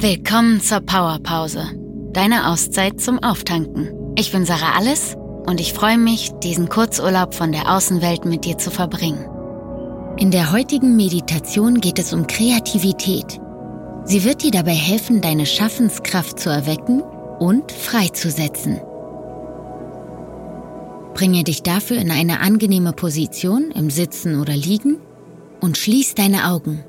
Willkommen zur Powerpause, deine Auszeit zum Auftanken. Ich bin Sarah Alles und ich freue mich, diesen Kurzurlaub von der Außenwelt mit dir zu verbringen. In der heutigen Meditation geht es um Kreativität. Sie wird dir dabei helfen, deine Schaffenskraft zu erwecken und freizusetzen. Bringe dich dafür in eine angenehme Position im Sitzen oder Liegen und schließ deine Augen.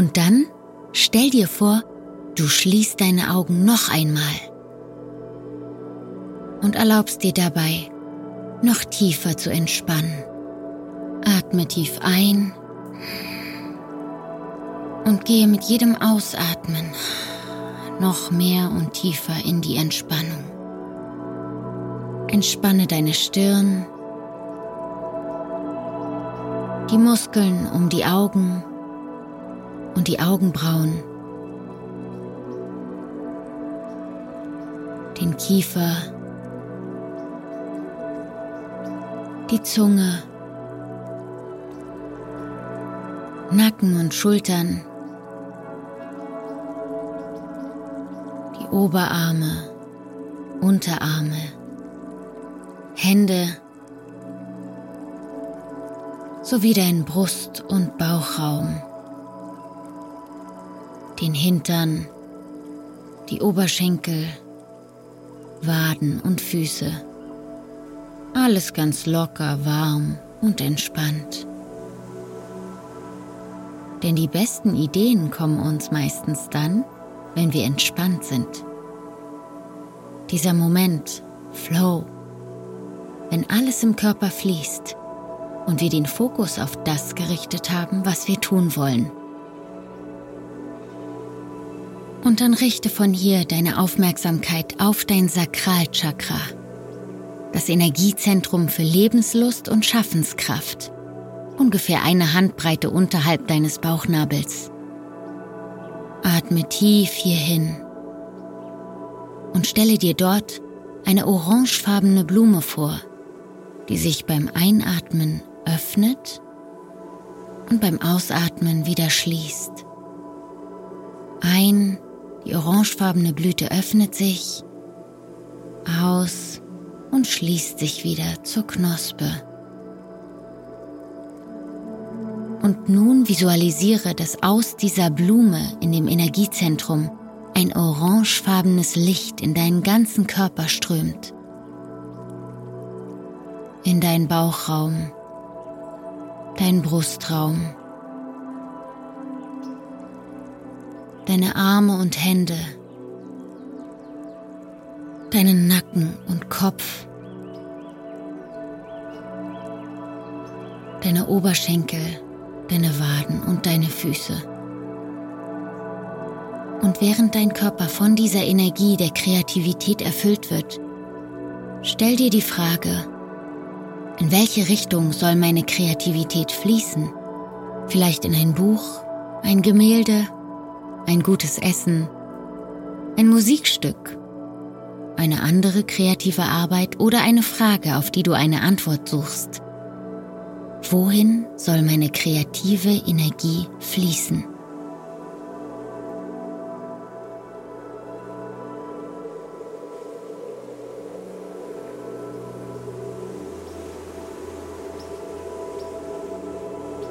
Und dann stell dir vor, du schließt deine Augen noch einmal und erlaubst dir dabei, noch tiefer zu entspannen. Atme tief ein und gehe mit jedem Ausatmen noch mehr und tiefer in die Entspannung. Entspanne deine Stirn, die Muskeln um die Augen und die Augenbrauen, den Kiefer, die Zunge, Nacken und Schultern, die Oberarme, Unterarme, Hände sowie dein Brust- und Bauchraum, den Hintern, die Oberschenkel, Waden und Füße. Alles ganz locker, warm und entspannt. Denn die besten Ideen kommen uns meistens dann, wenn wir entspannt sind. Dieser Moment, Flow, wenn alles im Körper fließt und wir den Fokus auf das gerichtet haben, was wir tun wollen. Und dann richte von hier deine Aufmerksamkeit auf dein Sakralchakra, das Energiezentrum für Lebenslust und Schaffenskraft ungefähr eine Handbreite unterhalb deines Bauchnabels. Atme tief hierhin und stelle dir dort eine orangefarbene Blume vor, die sich beim Einatmen öffnet und beim Ausatmen wieder schließt. Ein, die orangefarbene Blüte öffnet sich, aus und schließt sich wieder zur Knospe. Und nun visualisiere, dass aus dieser Blume in dem Energiezentrum ein orangefarbenes Licht in deinen ganzen Körper strömt. In deinen Bauchraum, deinen Brustraum, deine Arme und Hände, deinen Nacken und Kopf, deine Oberschenkel, deine Waden und deine Füße. Und während dein Körper von dieser Energie der Kreativität erfüllt wird, stell dir die Frage, in welche Richtung soll meine Kreativität fließen? Vielleicht in ein Buch, ein Gemälde, ein gutes Essen, ein Musikstück, eine andere kreative Arbeit oder eine Frage, auf die du eine Antwort suchst. Wohin soll meine kreative Energie fließen?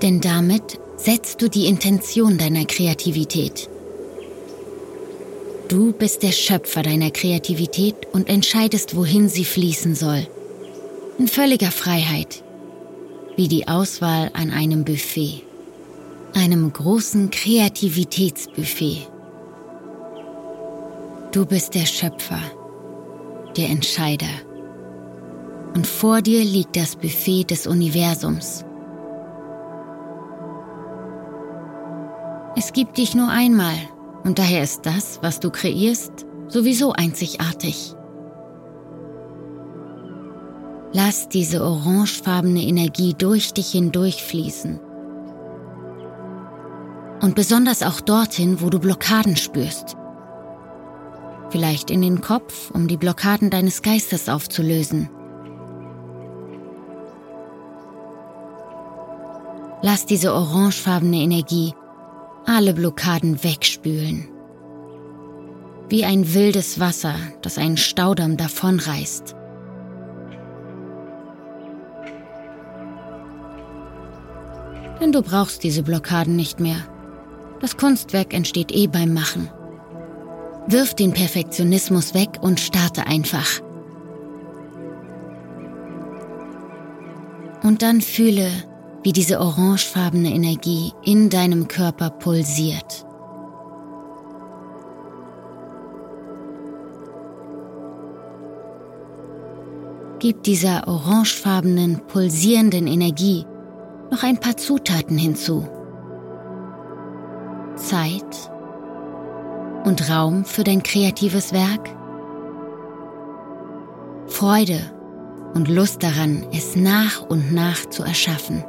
Denn damit setzt du die Intention deiner Kreativität. Du bist der Schöpfer deiner Kreativität und entscheidest, wohin sie fließen soll. In völliger Freiheit, wie die Auswahl an einem Buffet, einem großen Kreativitätsbuffet. Du bist der Schöpfer, der Entscheider. Und vor dir liegt das Buffet des Universums. Es gibt dich nur einmal und daher ist das, was du kreierst, sowieso einzigartig. Lass diese orangefarbene Energie durch dich hindurchfließen. Und besonders auch dorthin, wo du Blockaden spürst. Vielleicht in den Kopf, um die Blockaden deines Geistes aufzulösen. lass diese orangefarbene Energie alle Blockaden wegspülen. Wie ein wildes Wasser, das einen Staudamm davonreißt. Denn du brauchst diese Blockaden nicht mehr. Das Kunstwerk entsteht eh beim Machen. Wirf den Perfektionismus weg und starte einfach. Und dann fühle, wie diese orangefarbene Energie in deinem Körper pulsiert. Gib dieser orangefarbenen, pulsierenden Energie noch ein paar Zutaten hinzu. Zeit und Raum für dein kreatives Werk. Freude und Lust daran, es nach und nach zu erschaffen.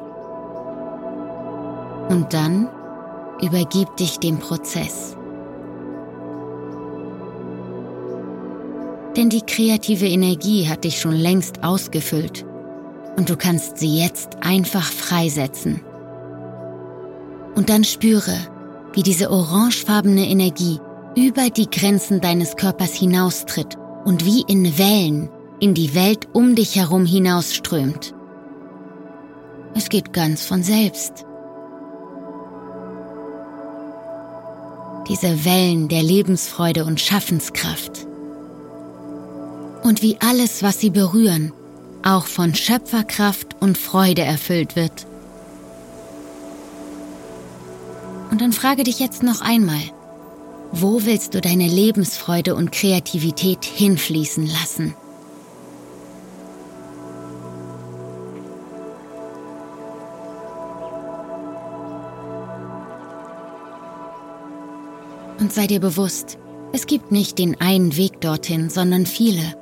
Und dann übergib dich dem Prozess. Denn die kreative Energie hat dich schon längst ausgefüllt und du kannst sie jetzt einfach freisetzen. Und dann spüre, wie diese orangefarbene Energie über die Grenzen deines Körpers hinaustritt und wie in Wellen in die Welt um dich herum hinausströmt. Es geht ganz von selbst. Diese Wellen der Lebensfreude und Schaffenskraft. Und wie alles, was sie berühren, auch von Schöpferkraft und Freude erfüllt wird. Und dann frage dich jetzt noch einmal, wo willst du deine Lebensfreude und Kreativität hinfließen lassen? Und sei dir bewusst, es gibt nicht den einen Weg dorthin, sondern viele.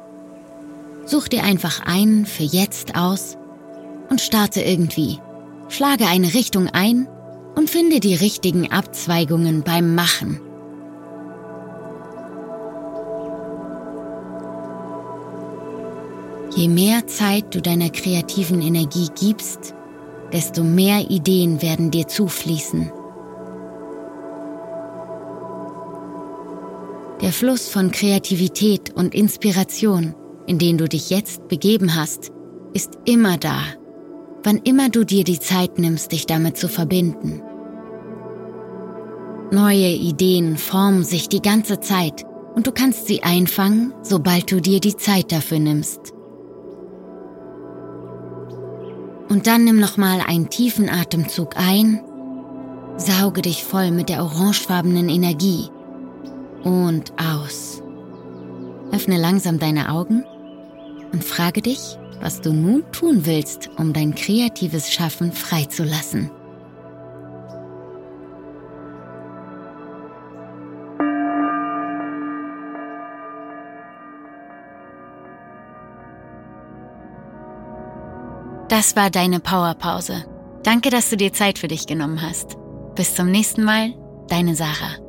Such dir einfach einen für jetzt aus und starte irgendwie. Schlage eine Richtung ein und finde die richtigen Abzweigungen beim Machen. Je mehr Zeit du deiner kreativen Energie gibst, desto mehr Ideen werden dir zufließen. Der Fluss von Kreativität und Inspiration in den du dich jetzt begeben hast, ist immer da, wann immer du dir die Zeit nimmst, dich damit zu verbinden. Neue Ideen formen sich die ganze Zeit und du kannst sie einfangen, sobald du dir die Zeit dafür nimmst. Und dann nimm nochmal einen tiefen Atemzug ein, sauge dich voll mit der orangefarbenen Energie und aus. Öffne langsam deine Augen und frage dich, was du nun tun willst, um dein kreatives Schaffen freizulassen. Das war deine Powerpause. Danke, dass du dir Zeit für dich genommen hast. Bis zum nächsten Mal, deine Sarah.